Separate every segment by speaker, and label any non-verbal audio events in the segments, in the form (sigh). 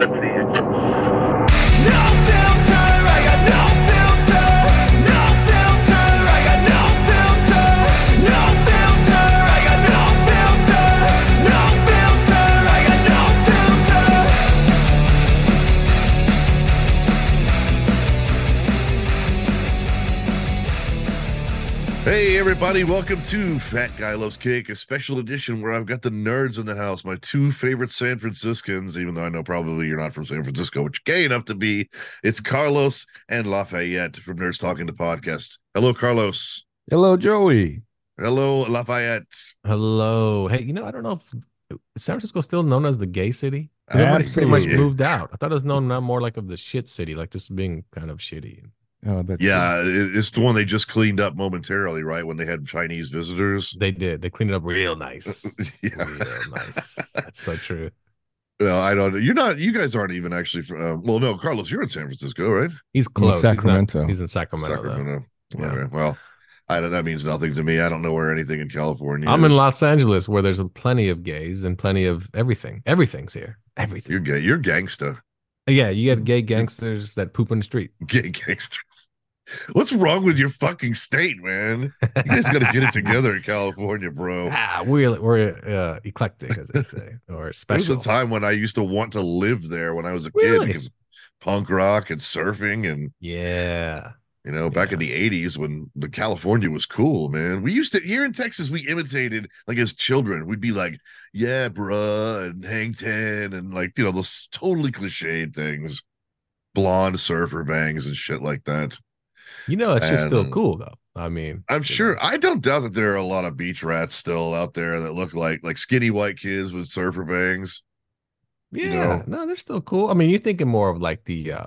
Speaker 1: Let's see
Speaker 2: everybody, welcome to Fat Guy Loves Cake, a special edition where I've got the nerds in the house, my two favorite San Franciscans, even though I know probably you're not from San Francisco, which you're gay enough to be. It's Carlos and Lafayette from Nerds Talking to Podcast. Hello, Carlos.
Speaker 3: Hello, Joey.
Speaker 2: Hello, Lafayette.
Speaker 4: Hello. Hey, you know, I don't know if San Francisco still known as the gay city. Everybody's pretty much moved out. I thought it was known now more like of the shit city, like just being kind of shitty.
Speaker 3: Oh, that's
Speaker 2: Yeah, it- it's the one they just cleaned up momentarily, right? When they had Chinese visitors.
Speaker 4: They did. They cleaned it up real nice. (laughs)
Speaker 2: yeah.
Speaker 4: Real nice. That's so true.
Speaker 2: No, I don't. You're not. You guys aren't even actually from. Um, well, no, Carlos, you're in San Francisco, right?
Speaker 4: He's close. He's
Speaker 3: Sacramento.
Speaker 4: He's, in Sacramento.
Speaker 2: Sacramento.
Speaker 4: Yeah.
Speaker 2: Okay. Well, I don't, that means nothing to me. I don't know where anything in California.
Speaker 4: I'm in. Los Angeles where there's plenty of gays and plenty of everything. Everything's here. Everything.
Speaker 2: You're gay. You're gangsta.
Speaker 4: Yeah, you get gay gangsters that poop in the street.
Speaker 2: Gay gangsters. (laughs) What's wrong with your fucking state, man? You guys got to get it (laughs) together in California, bro.
Speaker 4: ah, we're we're uh, eclectic, as they say, (laughs) or
Speaker 2: There was
Speaker 4: special.
Speaker 2: a time when I used to want to live there when I was a
Speaker 4: Really?
Speaker 2: kid because punk rock and surfing and
Speaker 4: Yeah.
Speaker 2: You know back in the 80s when the California was cool, man. We used to here in Texas we imitated like as children. We'd be like, "Yeah, bruh," and "Hang 10 and like, you know, those totally cliched things. Blonde surfer bangs and shit like that.
Speaker 4: You know, it's just still cool though. I mean,
Speaker 2: I'm
Speaker 4: you know.
Speaker 2: sure. I don't doubt that there are a lot of beach rats still out there that look like like skinny white kids with surfer bangs.
Speaker 4: Yeah,
Speaker 2: you know?
Speaker 4: no, they're still cool. I mean, you're thinking more of like the uh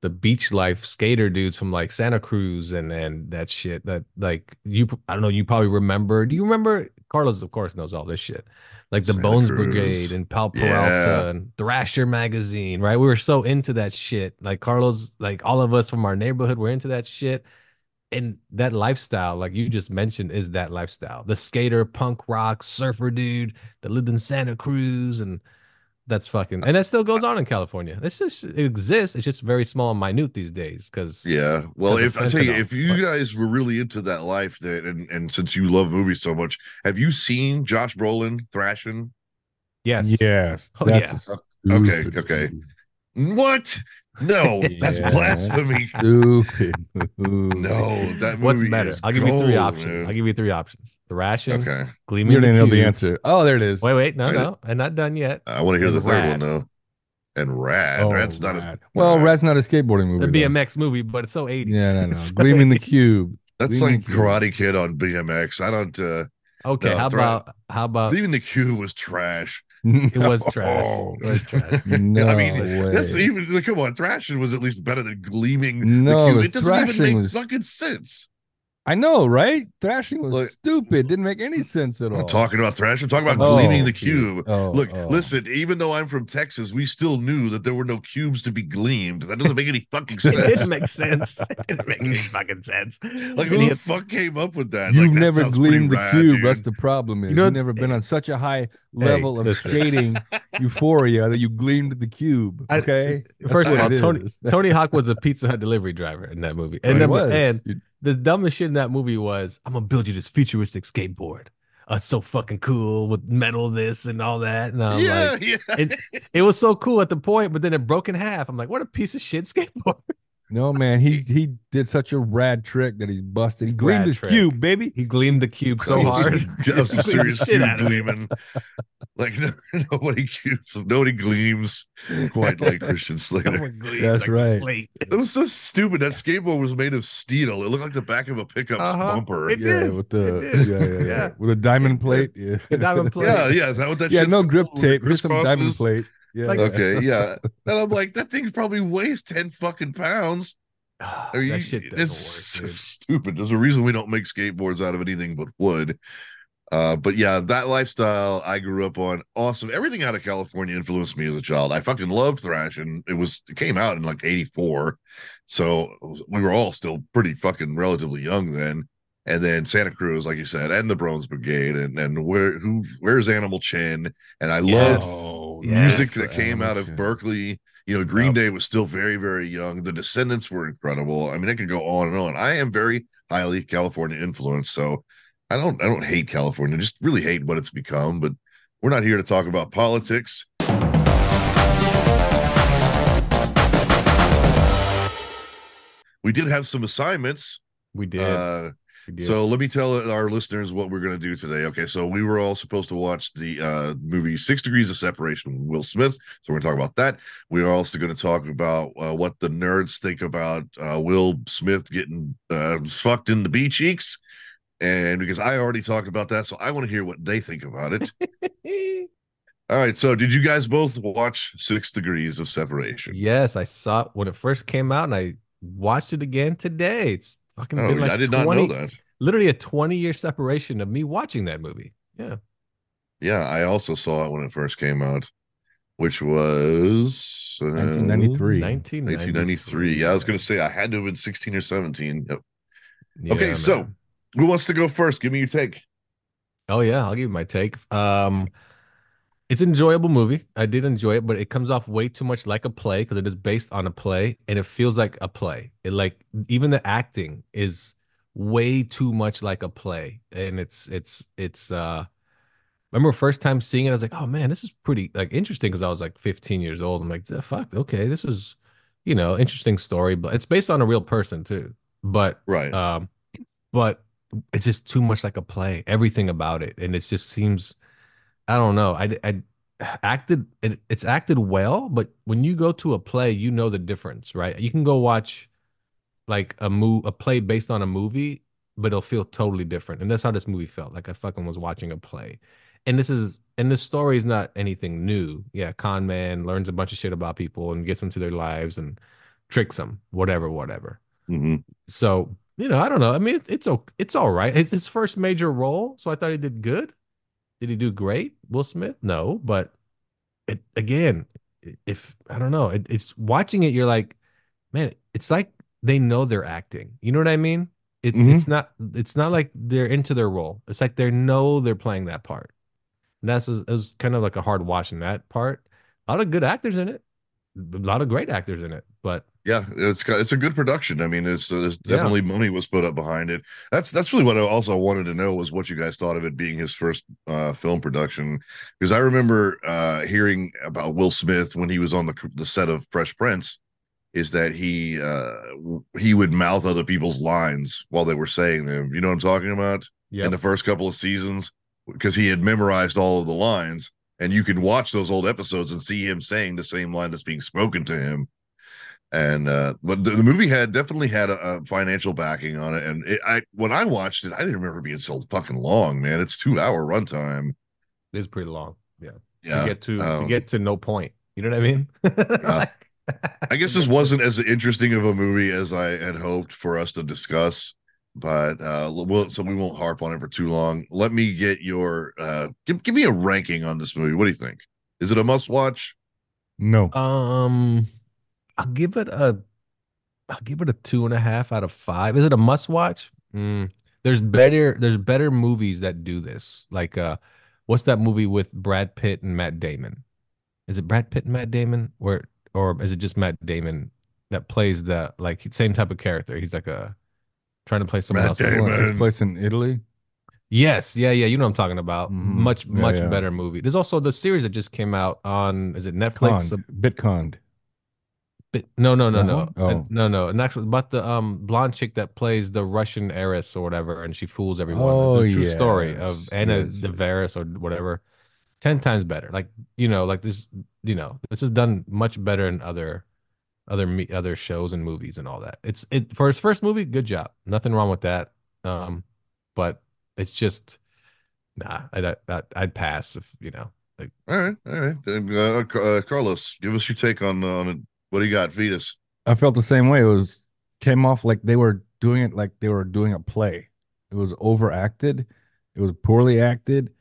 Speaker 4: the beach life skater dudes from like Santa Cruz and and that shit that like you I don't know, you probably remember. Do you remember Carlos of course knows all this shit. Like the
Speaker 2: Santa
Speaker 4: Bones
Speaker 2: Cruz.
Speaker 4: Brigade and Powell
Speaker 2: Yeah.
Speaker 4: Peralta and Thrasher magazine, right? We were so into that shit. Like Carlos, like all of us from our neighborhood were into that shit. And that lifestyle, like you just mentioned, is that lifestyle. The skater, punk rock, surfer dude that lived in Santa Cruz and that's fucking and that still goes on in California. It's just it exists. It's just very small and minute these days because
Speaker 2: Yeah. Well, if I
Speaker 4: say
Speaker 2: if you
Speaker 4: but-
Speaker 2: guys were really into that life, that and and since you love movies so much, have you seen Josh Brolin thrashing?
Speaker 4: yes,
Speaker 3: Yes.
Speaker 4: Oh, yeah.
Speaker 2: Okay, okay. What? No, (laughs) that's
Speaker 3: Yeah.
Speaker 2: blasphemy.
Speaker 3: Stupid.
Speaker 2: No, that
Speaker 4: What's better?
Speaker 2: is
Speaker 4: I'll give you three options.
Speaker 2: man.
Speaker 4: I'll give you three options. Thrashing,
Speaker 2: Okay,
Speaker 4: gleaming.
Speaker 3: You
Speaker 4: the
Speaker 3: didn't know the answer. Oh, there it is.
Speaker 4: Wait, wait, no,
Speaker 2: Wait.
Speaker 4: no, I'm not done yet.
Speaker 2: I want to hear the
Speaker 4: And
Speaker 2: third
Speaker 4: Rad.
Speaker 2: one though. And Rad.
Speaker 3: Oh,
Speaker 2: Rad's not as
Speaker 3: Rad. Well,
Speaker 2: Rad.
Speaker 3: Rad's not a skateboarding movie.
Speaker 4: The
Speaker 3: though.
Speaker 4: BMX movie, but it's so 80s.
Speaker 3: Yeah, no, no. (laughs)
Speaker 4: It's so
Speaker 3: Gleaming the Cube.
Speaker 2: That's
Speaker 3: Leaving
Speaker 2: like
Speaker 3: Cube.
Speaker 2: Karate Kid on BMX. I don't. uh
Speaker 4: Okay,
Speaker 2: No,
Speaker 4: how
Speaker 2: thra-
Speaker 4: about how about
Speaker 2: Leaving the cube was trash.
Speaker 4: It was trash.
Speaker 3: No.
Speaker 4: It was trash.
Speaker 3: No
Speaker 2: I mean,
Speaker 3: way.
Speaker 2: That's even like, come on. Thrashing was at least better than gleaming.
Speaker 3: No,
Speaker 2: the cube. it doesn't even make
Speaker 3: was-
Speaker 2: fucking sense.
Speaker 3: I know, right? Thrashing was
Speaker 2: Look-
Speaker 3: stupid. Didn't make any sense at
Speaker 2: I'm
Speaker 3: all.
Speaker 2: talking about Thrashing. I'm talking about
Speaker 3: Oh,
Speaker 2: gleaming the
Speaker 3: cube.
Speaker 2: cube.
Speaker 3: Oh,
Speaker 2: Look,
Speaker 3: oh.
Speaker 2: listen. Even though I'm from Texas, we still knew that there were no cubes to be gleamed. That doesn't make any fucking (laughs)
Speaker 4: It
Speaker 2: sense.
Speaker 4: didn't make sense. (laughs) It didn't make any fucking sense.
Speaker 2: like,
Speaker 4: And
Speaker 2: who
Speaker 4: he
Speaker 2: the fuck came up with that?
Speaker 3: You've
Speaker 2: Like,
Speaker 3: never
Speaker 2: sounds pretty
Speaker 3: gleamed the
Speaker 2: rad,
Speaker 3: cube.
Speaker 2: dude.
Speaker 3: That's the problem. Is
Speaker 4: You know-
Speaker 3: you've never been on such a high level of
Speaker 4: listen.
Speaker 3: skating (laughs) euphoria that you gleamed the cube. Okay. That's
Speaker 4: First of all, Tony. Tony Hawk was a Pizza Hut delivery driver in that movie, oh, and
Speaker 3: He
Speaker 4: number,
Speaker 3: was.
Speaker 4: and
Speaker 3: You-
Speaker 4: the dumbest shit in that movie was, "I'm gonna build you this futuristic skateboard. Uh, it's so fucking cool with metal this and all that." And I'm
Speaker 2: yeah,
Speaker 4: like,
Speaker 2: yeah.
Speaker 4: it, it was so cool at the point, but then it broke in half. I'm like, "What a piece of shit skateboard!"
Speaker 3: No man, he he did such a rad trick that he busted. He gleamed
Speaker 4: Rad
Speaker 3: his
Speaker 4: trick.
Speaker 3: cube, baby.
Speaker 4: He gleamed the cube so hard.
Speaker 2: some- that was some serious
Speaker 4: shit
Speaker 2: cube
Speaker 4: out of it.
Speaker 2: gleaming. Like (laughs) no, nobody cubes, nobody gleams quite like Christian (laughs) Slater.
Speaker 4: Someone
Speaker 3: That's
Speaker 4: like
Speaker 3: right.
Speaker 4: slate.
Speaker 2: It was so stupid. That skateboard was made of steel. It looked like the back of a pickup
Speaker 4: Uh-huh.
Speaker 2: bumper.
Speaker 4: It
Speaker 3: yeah,
Speaker 4: did.
Speaker 3: with the
Speaker 4: It did.
Speaker 3: yeah, yeah, yeah,
Speaker 4: Yeah.
Speaker 3: with a diamond plate. Yeah,
Speaker 4: The diamond (laughs) plate.
Speaker 2: yeah, yeah. Is that what that?
Speaker 3: yeah, no grip tape. Here's some diamond plate. Yeah,
Speaker 4: Like-
Speaker 2: Okay, yeah. (laughs) And I'm like, that thing probably weighs ten fucking pounds. (sighs) I mean,
Speaker 4: that shit doesn't
Speaker 2: it's
Speaker 4: work.
Speaker 2: stupid. There's a reason we don't make skateboards out of anything but wood. Uh, but yeah, that lifestyle I grew up on. Awesome. Everything out of California influenced me as a child. I fucking loved and It was it came out in like '84, so we were all still pretty fucking relatively young then. And then Santa Cruz, like you said, and the Bones Brigade, and and where who where's Animal Chin, and I
Speaker 4: Yes.
Speaker 2: love
Speaker 3: Oh,
Speaker 2: music that came out of
Speaker 3: Chin.
Speaker 2: Berkeley. You know, Green
Speaker 4: Yep.
Speaker 2: Day was still very, very young. The Descendents were incredible. I mean, it could go on and on. I am very highly California influenced, so I don't, I don't hate California. Just really hate what it's become. But we're not here to talk about politics. We did have some assignments.
Speaker 4: We did.
Speaker 2: Uh,
Speaker 4: we
Speaker 2: so let me tell our listeners what we're going to do today. Okay, so we were all supposed to watch the uh, movie Six Degrees of Separation with Will Smith. So we're going to talk about that. We are also going to talk about uh, what the nerds think about uh, Will Smith getting uh, fucked in the bee cheeks. And because I already talked about that, so I want to hear what they think about it. (laughs) all right. So did you guys both watch Six Degrees of Separation?
Speaker 4: yes, I saw it when it first came out, and I watched it again today. It's fucking
Speaker 2: Oh,
Speaker 4: been like
Speaker 2: I did not
Speaker 4: 20
Speaker 2: know that.
Speaker 4: Literally a 20 year separation of me watching that movie. Yeah.
Speaker 2: Yeah, I also saw it when it first came out, which was uh,
Speaker 3: 1993.
Speaker 2: 1993. Yeah, I was going to say I had to have been 16 or 17. Yep.
Speaker 4: Yeah,
Speaker 2: okay, so who wants to go first? Give me your take.
Speaker 4: Oh yeah, I'll give you my take. Um, it's an enjoyable movie. I did enjoy it, but it comes off way too much like a play because it is based on a play, and it feels like a play. It like even the acting is way too much like a play, and it's it's it's. uh Remember first time seeing it, I was like, oh man, this is pretty like interesting because I was like 15 years old. I'm like, the fuck, okay, this is, you know, interesting story, but it's based on a real person too. But
Speaker 2: Right.
Speaker 4: um, but it's just too much like a play. Everything about it, and it just seems, I don't know. I I acted it, it's acted well, but when you go to a play, you know the difference, right? You can go watch like a move a play based on a movie, but it'll feel totally different. And that's how this movie felt. Like I fucking was watching a play. And this is and this story is not anything new. Yeah, con man learns a bunch of shit about people and gets into their lives and tricks them, whatever, whatever.
Speaker 2: Mhm.
Speaker 4: So you know, I don't know. I mean, it, it's it's all right. It's his first major role, so I thought he did good. Did he do great? Will Smith? No, but it again, if I don't know, it, it's watching it. You're like, man, it's like they know they're acting. You know what I mean? It,
Speaker 2: Mhm.
Speaker 4: It's not. It's not like they're into their role. It's like they know they're playing that part. And that's it was kind of like a hard watching that part. A lot of good actors in it. A lot of great actors in it, but
Speaker 2: Yeah, it's got it's a good production. I mean, it's there's
Speaker 4: Yeah.
Speaker 2: definitely money was put up behind it. That's that's really what I also wanted to know was what you guys thought of it being his first uh, film production because I remember uh, hearing about Will Smith when he was on the the set of Fresh Prince is that he uh, he would mouth other people's lines while they were saying them. You know what I'm talking about?
Speaker 4: yeah,
Speaker 2: in the first couple of seasons because he had memorized all of the lines and you can watch those old episodes and see him saying the same line that's being spoken to him and uh but the, the movie had definitely had a, a financial backing on it and it, i when i watched it i didn't remember being so fucking long man it's two hour runtime
Speaker 4: it's pretty long. Yeah.
Speaker 2: yeah
Speaker 4: to get to
Speaker 2: um,
Speaker 4: to get to no point. You know what I mean? (laughs) Like-
Speaker 2: i guess this wasn't as interesting of a movie as i had hoped for us to discuss but uh we'll, so we won't harp on it for too long let me get your uh give, give me a ranking on this movie what do you think is it a must watch
Speaker 3: No.
Speaker 4: Um, I'll give it a, I'll give it a two and a half out of five. Is it a must watch? Mm, there's better, there's better movies that do this. Like, uh, what's that movie with Brad Pitt and Matt Damon? Is it Brad Pitt and Matt Damon, or or is it just Matt Damon that plays the like same type of character? He's like a trying to play someone
Speaker 2: Matt
Speaker 4: else.
Speaker 2: Damon.
Speaker 3: Well, it
Speaker 2: Amen.
Speaker 3: takes place in Italy.
Speaker 4: Yes, yeah, yeah. You know what I'm talking about.
Speaker 3: Mhm.
Speaker 4: Much,
Speaker 3: Yeah,
Speaker 4: much
Speaker 3: yeah.
Speaker 4: better movie. There's also the series that just came out on is it Netflix?
Speaker 3: Conned.
Speaker 4: Bit, no, no, no, no? Uh,
Speaker 3: Oh.
Speaker 4: no, no. And actually, about the um blonde chick that plays the Russian heiress or whatever, and she fools everyone.
Speaker 3: Oh,
Speaker 4: the true story of Anna
Speaker 3: yes.
Speaker 4: Deveris or whatever. Ten times better. Like you know, like this. You know, this is done much better in other, other me other shows and movies and all that. It's it for his first movie. Good job. Nothing wrong with that. Um, but it's just, nah. I'd I'd, I'd pass if you know. Like
Speaker 2: All right, all right. Uh, uh, Carlos, give us your take on on it. What do you got? Feed us.
Speaker 3: I felt the same way. It was came off like they were doing it like they were doing a play. It was overacted. It was poorly acted.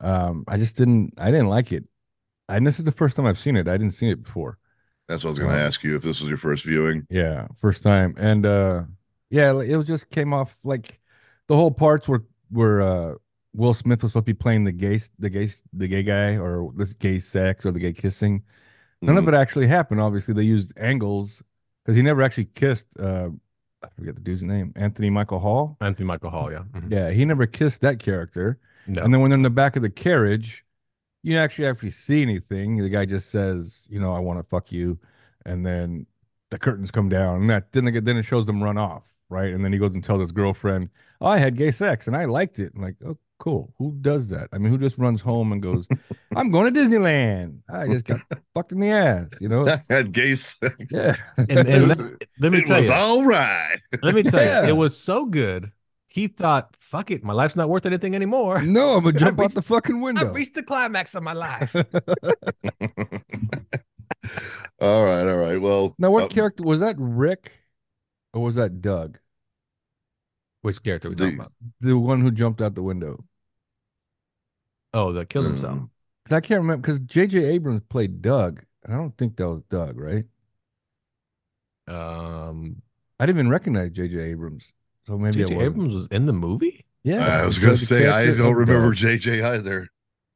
Speaker 3: Um, I just didn't. I didn't like it. And this is the first time I've seen it. I didn't see it before.
Speaker 2: That's what I was going to
Speaker 3: Wow.
Speaker 2: ask you if this was your first viewing.
Speaker 3: Yeah, first time. And uh, yeah, it was just came off like the whole parts where where uh Will Smith was supposed to be playing the gay the gay the gay guy or this gay sex or the gay kissing. None of it actually happened. Obviously, they used angles because he never actually kissed. Uh, I forget the dude's name. Anthony Michael Hall.
Speaker 4: Anthony Michael Hall, yeah. Mhm.
Speaker 3: Yeah, he never kissed that character.
Speaker 4: No.
Speaker 3: And then when they're in the back of the carriage, you don't actually actually see anything. The guy just says, you know, I want to fuck you, and then the curtains come down, and that then they then it shows them run off, right? And then he goes and tells his girlfriend, oh, I had gay sex and I liked it. I'm like, oh, cool. Who does that? I mean, who just runs home and goes, I'm going to Disneyland. I just got (laughs) fucked in the ass, you know? (laughs)
Speaker 2: I had gay sex.
Speaker 3: Yeah. (laughs)
Speaker 4: and, and that- let me
Speaker 2: It
Speaker 4: tell
Speaker 2: was
Speaker 4: you,
Speaker 2: all right.
Speaker 4: let me tell
Speaker 3: Yeah.
Speaker 4: you, it was so good. He thought, "Fuck it, my life's not worth anything anymore."
Speaker 3: no, I'm gonna jump out the fucking window.
Speaker 4: I reached the climax of my life.
Speaker 2: all right, all right. Well,
Speaker 3: now, what
Speaker 2: uh,
Speaker 3: character was that? Rick, or was that Doug,
Speaker 4: Which character we
Speaker 2: The-
Speaker 4: talking about?
Speaker 3: the one who jumped out the window?
Speaker 4: Oh, that killed himself.
Speaker 2: Mm.
Speaker 3: 'Cause I can't remember because J.J. Abrams played Doug, and I don't think that was Doug, right?
Speaker 4: Um,
Speaker 3: I didn't even recognize J.J. Abrams, so maybe
Speaker 4: J.J.
Speaker 3: it.
Speaker 4: Abrams was in the movie.
Speaker 3: Yeah,
Speaker 2: I was gonna say I don't remember
Speaker 3: Doug.
Speaker 2: JJ either.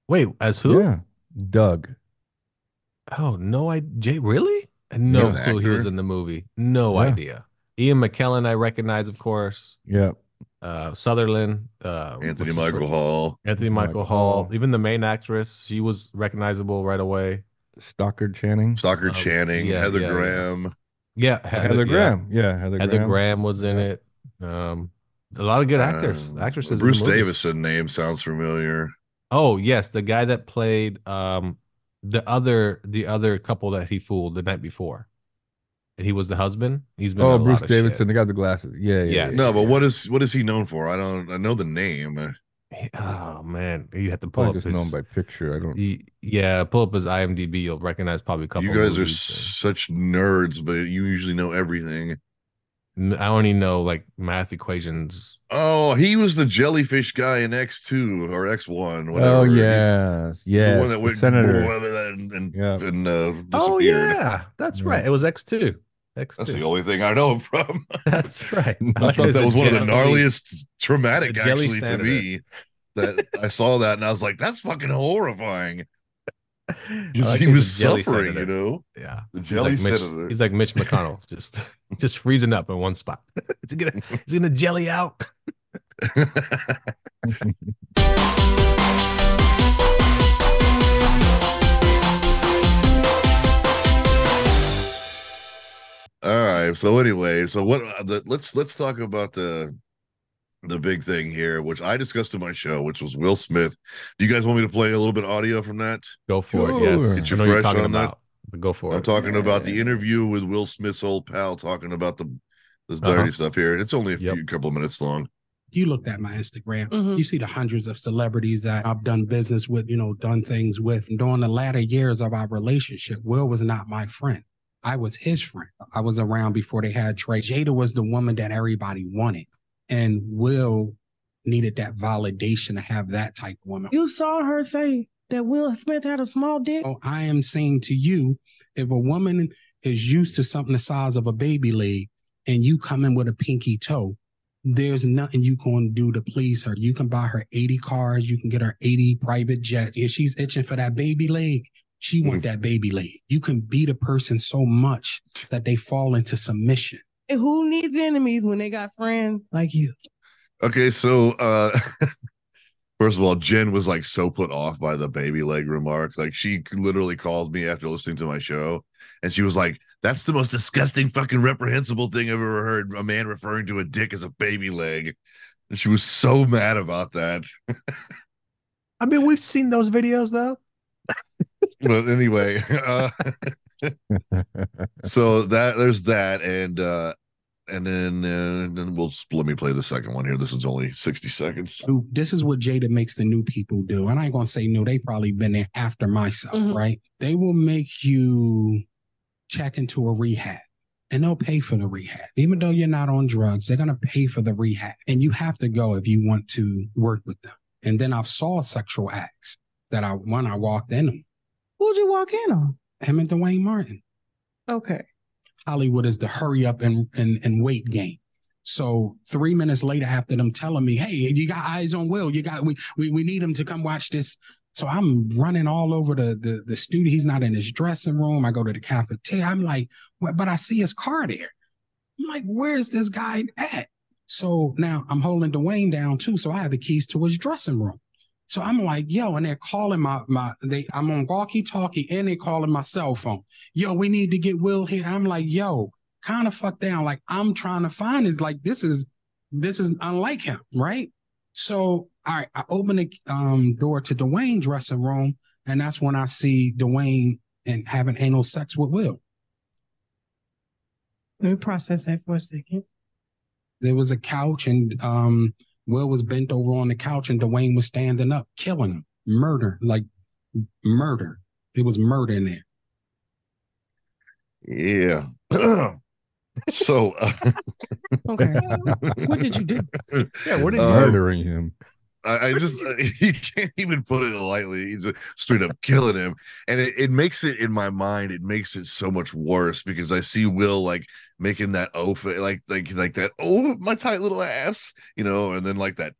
Speaker 4: Wait, as who?
Speaker 3: Yeah, Doug.
Speaker 4: Oh no, I Jay really? No
Speaker 2: He's an
Speaker 4: clue he was in the movie. No
Speaker 3: Yeah.
Speaker 4: idea. Ian McKellen, I recognize, of course.
Speaker 3: Yeah,
Speaker 4: Uh, Sutherland, uh,
Speaker 2: Anthony Michael
Speaker 4: fir-
Speaker 2: Hall.
Speaker 4: Anthony
Speaker 3: Michael
Speaker 4: Michael Hall.
Speaker 3: Hall.
Speaker 4: Even the main actress, she was recognizable right away.
Speaker 3: Stockard Channing,
Speaker 2: Stockard
Speaker 4: Um,
Speaker 2: Channing,
Speaker 4: yeah,
Speaker 2: Heather
Speaker 4: yeah, yeah.
Speaker 2: Graham.
Speaker 4: Yeah,
Speaker 3: Heather,
Speaker 4: yeah.
Speaker 3: Graham. Yeah, Heather,
Speaker 4: Heather
Speaker 3: Graham.
Speaker 4: Graham was in
Speaker 3: Yeah.
Speaker 4: it. Um, a lot of good actors,
Speaker 2: Uh,
Speaker 4: actresses.
Speaker 2: Bruce
Speaker 4: movie.
Speaker 2: Davison name sounds familiar.
Speaker 4: Oh yes, the guy that played um the other the other couple that he fooled the night before, and he was the husband. He's been.
Speaker 3: Oh,
Speaker 4: a lot
Speaker 3: Bruce
Speaker 4: of
Speaker 3: Davidson,
Speaker 4: shit.
Speaker 3: the guy with the glasses. Yeah, yeah.
Speaker 4: Yes.
Speaker 2: No, but what is what is he known for? I don't. I know the name.
Speaker 4: He- Oh man, you have to pull
Speaker 3: Probably
Speaker 4: up
Speaker 3: just known by picture. I don't.
Speaker 4: y- yeah, pull up his IMDb. You'll recognize probably a couple.
Speaker 2: You guys are
Speaker 4: movies.
Speaker 2: such nerds, but you usually know everything.
Speaker 4: N- I only know like math equations.
Speaker 2: Oh, he was the jellyfish guy in X two or X one. Whatever.
Speaker 3: Oh
Speaker 2: He's
Speaker 3: yes,
Speaker 2: the one that
Speaker 3: the
Speaker 2: went
Speaker 3: senator.
Speaker 2: and and,
Speaker 3: Yeah.
Speaker 2: and uh, disappeared.
Speaker 4: Oh yeah, that's
Speaker 3: Yeah.
Speaker 4: right. It was X two. X
Speaker 2: That's the only thing I know (laughs) from.
Speaker 4: That's right. (laughs)
Speaker 2: I thought that was one of the gnarliest traumatic actually to me. That I saw that and I was like, that's fucking horrifying. (laughs)
Speaker 4: Like
Speaker 2: he was suffering,
Speaker 4: senator.
Speaker 2: you know.
Speaker 4: Yeah.
Speaker 2: The
Speaker 4: He's
Speaker 2: jelly
Speaker 4: like, Mitch,
Speaker 2: senator.
Speaker 4: he's like Mitch McConnell, just just freezing up in one spot. is he gonna is he gonna jelly out?
Speaker 2: All right. So anyway, so what? uh, The, let's let's talk about the the big thing here, which I discussed in my show, which was Will Smith. Do you guys want me to play a little bit of audio from that?
Speaker 4: Go for
Speaker 3: Sure.
Speaker 4: it. Yes.
Speaker 3: Get
Speaker 2: you
Speaker 4: I know you're
Speaker 2: fresh on that.
Speaker 4: about. But go for it.
Speaker 2: I'm
Speaker 4: it.
Speaker 2: talking about the interview with Will Smith's old pal, talking about the this
Speaker 4: Uh-huh.
Speaker 2: dirty stuff here. It's only a few couple of minutes long.
Speaker 1: you looked at my Instagram,
Speaker 5: Mhm.
Speaker 1: you see the hundreds of celebrities that I've done business with, you know, done things with. And during the latter years of our relationship, Will was not my friend. I was his friend. I was around before they had Trey. Jada was the woman that everybody wanted. And Will needed that validation to have that type of woman.
Speaker 5: You saw her say that Will Smith had a small dick.
Speaker 1: So I am saying to you, if a woman is used to something the size of a baby leg and you come in with a pinky toe, there's nothing you can do to please her. You can buy her 80 cars, you can get her 80 private jets. If she's itching for that baby leg, she want that baby leg. You can beat a person so much that they fall into submission.
Speaker 5: And who needs enemies when they got friends like you?
Speaker 2: Okay, so uh (laughs) first of all, Jen was like so put off by the baby leg remark. Like she literally called me after listening to my show and she was like, That's the most disgusting fucking reprehensible thing I've ever heard. A man referring to a dick as a baby leg. And she was so mad about that. (laughs)
Speaker 4: I mean, we've seen those videos though. (laughs)
Speaker 2: But anyway, (laughs) uh so that there's that and uh and then uh, then we'll let me play the second one here. This is only 60 seconds.
Speaker 1: This is what Jada makes the new people do. And I ain't gonna say no, they probably been there after myself,
Speaker 5: Mhm.
Speaker 1: right? They will make you check into a rehab and they'll pay for the rehab. Even though you're not on drugs, they're gonna pay for the rehab. And you have to go if you want to work with them. And then I've saw sexual acts that I when I walked in them.
Speaker 5: Who'd you walk in on?
Speaker 1: Him and Duane Martin.
Speaker 5: Okay.
Speaker 1: Hollywood is the hurry up and, and, and wait game. So three minutes later, after them telling me, "Hey, you got eyes on Will? You got we we we need him to come watch this." So I'm running all over the the, the studio. He's not in his dressing room. I go to the cafeteria. I'm like? But I see his car there. I'm like, "Where's this guy at?" So now I'm holding Duane down too. So I have the keys to his dressing room. So I'm like, yo, and they're calling my my they I'm on walkie talkie and they're calling my cell phone. Yo, we need to get Will here. I'm like, yo, kind of fuck down. Like I'm trying to find is like this is this is unlike him, right? So I I open the um door to Duane's dressing room, and that's when I see Duane and having anal sex with Will.
Speaker 5: Let me process that for a second.
Speaker 1: There was a couch, and um Will was bent over on the couch, and Duane was standing up, killing him, murder, like murder. It was murder in there.
Speaker 2: Yeah. (clears throat) so uh,
Speaker 5: Okay. (laughs) what did you do?
Speaker 4: Yeah, what did
Speaker 2: Uh,
Speaker 4: you
Speaker 3: Murdering him.
Speaker 2: I, I just (laughs) (laughs) he can't even put it lightly. He's just straight up killing him, and it, it makes it in my mind. It makes it so much worse because I see Will like making that oh like like like that oh my tight little ass, you know, and then like that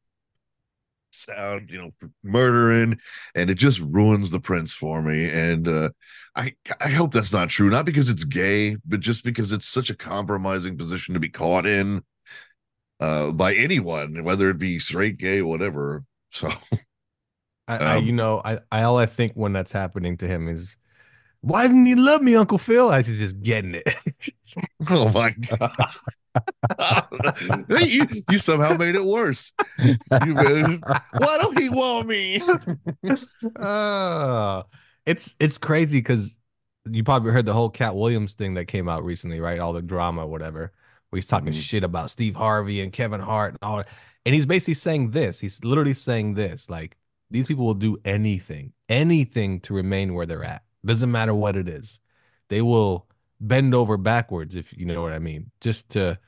Speaker 2: sound, you know, murdering, and it just ruins the prince for me. And uh I I hope that's not true, not because it's gay, but just because it's such a compromising position to be caught in uh by anyone, whether it be straight, gay, whatever. So
Speaker 4: I, I
Speaker 2: Um,
Speaker 4: you know, I, I all I think when that's happening to him is, why doesn't he love me, Uncle Phil? I was just getting it. (laughs)
Speaker 2: oh my god. (laughs) you, you somehow made it worse. You made, why don't he want me?
Speaker 4: uh, (laughs) it's it's crazy because you probably heard the whole Katt Williams thing that came out recently, right? All the drama, whatever. Where he's talking
Speaker 2: Mhm.
Speaker 4: shit about Steve Harvey and Kevin Hart and all that. And he's basically saying this. He's literally saying this. Like, these people will do anything, anything to remain where they're at. Doesn't matter what it is. They will bend over backwards, if you know what I mean, just to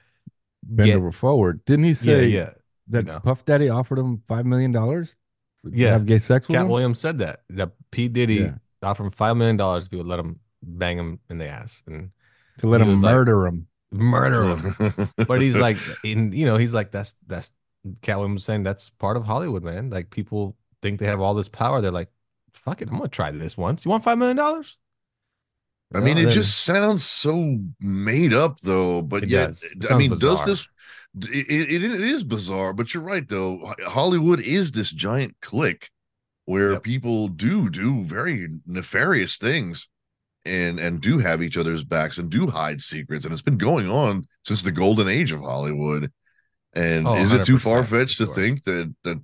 Speaker 3: Bend
Speaker 4: get-
Speaker 3: over forward. Didn't he say
Speaker 4: yeah.
Speaker 3: that
Speaker 4: know.
Speaker 3: Puff Daddy offered him five million dollars?
Speaker 4: Yeah.
Speaker 3: have gay sex with
Speaker 4: Katt
Speaker 3: him.
Speaker 4: Williams said that. That P. Diddy
Speaker 3: Yeah.
Speaker 4: offered him five million dollars if he would let him bang him in the ass and
Speaker 3: to let him
Speaker 4: was like-
Speaker 3: murder him.
Speaker 4: Murder (laughs) him. but he's like, in you know, he's like, that's that's Katt Williams saying that's part of Hollywood, man. Like people think they have all this power. They're like, fuck it, I'm gonna try this once. You want five million dollars?
Speaker 2: I mean, it just sounds so made up, though. But
Speaker 4: It
Speaker 2: yet, I mean, does this? It, it, it is bizarre, but you're right, though. Hollywood is this giant clique where
Speaker 4: Yep.
Speaker 2: people do do very nefarious things, and and do have each other's backs and do hide secrets, and it's been going on since the golden age of Hollywood. And
Speaker 4: Oh,
Speaker 2: is it too far fetched
Speaker 4: for
Speaker 2: to think that that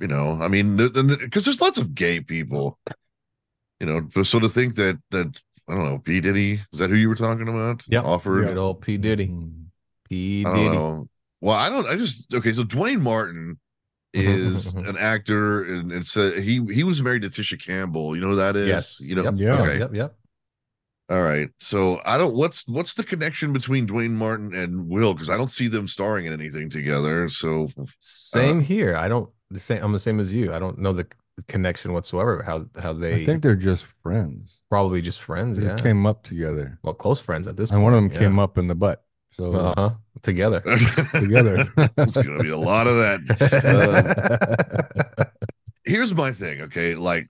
Speaker 2: you know? I mean, because there's lots of gay people, you know. but So to think that that I don't know, P Diddy is that who you were talking about?
Speaker 4: yeah
Speaker 2: offered.
Speaker 4: good old P Diddy. P
Speaker 2: I
Speaker 4: Diddy.
Speaker 2: know. Well, I don't. I just okay. So Duane Martin is (laughs) an actor, and it's a, he he was married to Tisha Campbell. You know who that is?
Speaker 4: Yes.
Speaker 2: You know.
Speaker 4: Yep.
Speaker 3: Yeah.
Speaker 2: Okay.
Speaker 4: Yep. Yep.
Speaker 2: All right. So I don't. What's what's the connection between Duane Martin and Will? Because I don't see them starring in anything together. So
Speaker 4: Same here. I don't the same. I'm the same as you. I don't know the connection whatsoever. How how they
Speaker 3: I think they're just friends.
Speaker 4: probably just friends.
Speaker 3: They
Speaker 4: Yeah.
Speaker 3: came up together,
Speaker 4: well, close friends at this.
Speaker 3: and one of them
Speaker 4: point,
Speaker 3: came up in the butt. So
Speaker 4: Uh huh. Together. (laughs)
Speaker 3: together.
Speaker 2: There's gonna be a lot of that. Uh, (laughs) here's my thing okay like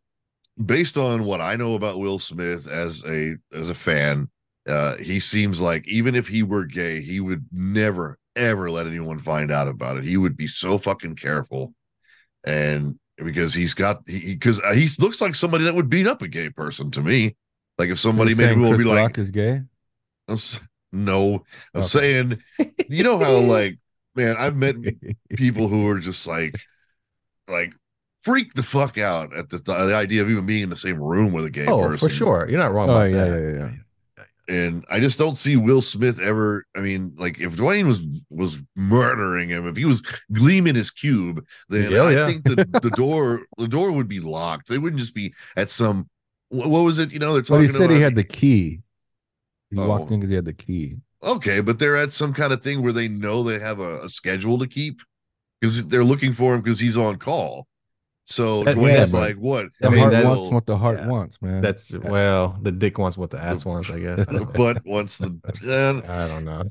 Speaker 2: based on what i know about will smith as a as a fan uh he seems like even if he were gay he would never ever let anyone find out about it he would be so fucking careful and because he's got he because he, looks like somebody that would beat up a gay person to me like if somebody
Speaker 3: You're
Speaker 2: maybe will be like
Speaker 3: Rock is gay.
Speaker 2: I'm no i'm
Speaker 3: Okay.
Speaker 2: saying you know how like man i've met (laughs) people who are just like like freak the fuck out at the, the idea of even being in the same room with a gay
Speaker 4: oh,
Speaker 2: person.
Speaker 4: for sure. You're not wrong
Speaker 3: Oh
Speaker 4: about
Speaker 3: yeah,
Speaker 4: that.
Speaker 3: yeah, yeah, yeah.
Speaker 2: And I just don't see Will Smith ever. I mean, like if Duane was was murdering him, if he was gleaming his cube, then
Speaker 4: Yeah,
Speaker 2: I
Speaker 4: yeah.
Speaker 2: think the, the door the door would be locked. They wouldn't just be at some. What, what was it? You know, they're
Speaker 3: But
Speaker 2: talking
Speaker 3: he said
Speaker 2: about.
Speaker 3: he had the key. He
Speaker 2: Oh.
Speaker 3: walked in because he had the key.
Speaker 2: okay, but they're at some kind of thing where they know they have a, a schedule to keep because they're looking for him because he's on call. So
Speaker 4: That-
Speaker 2: Duane's
Speaker 3: yeah,
Speaker 2: like, what?
Speaker 3: The
Speaker 4: I mean,
Speaker 3: heart wants what the heart
Speaker 4: yeah.
Speaker 3: wants, man.
Speaker 4: That's well, the dick wants what the ass wants, I guess. (laughs)
Speaker 2: the butt wants the. (laughs) and-
Speaker 4: I don't know.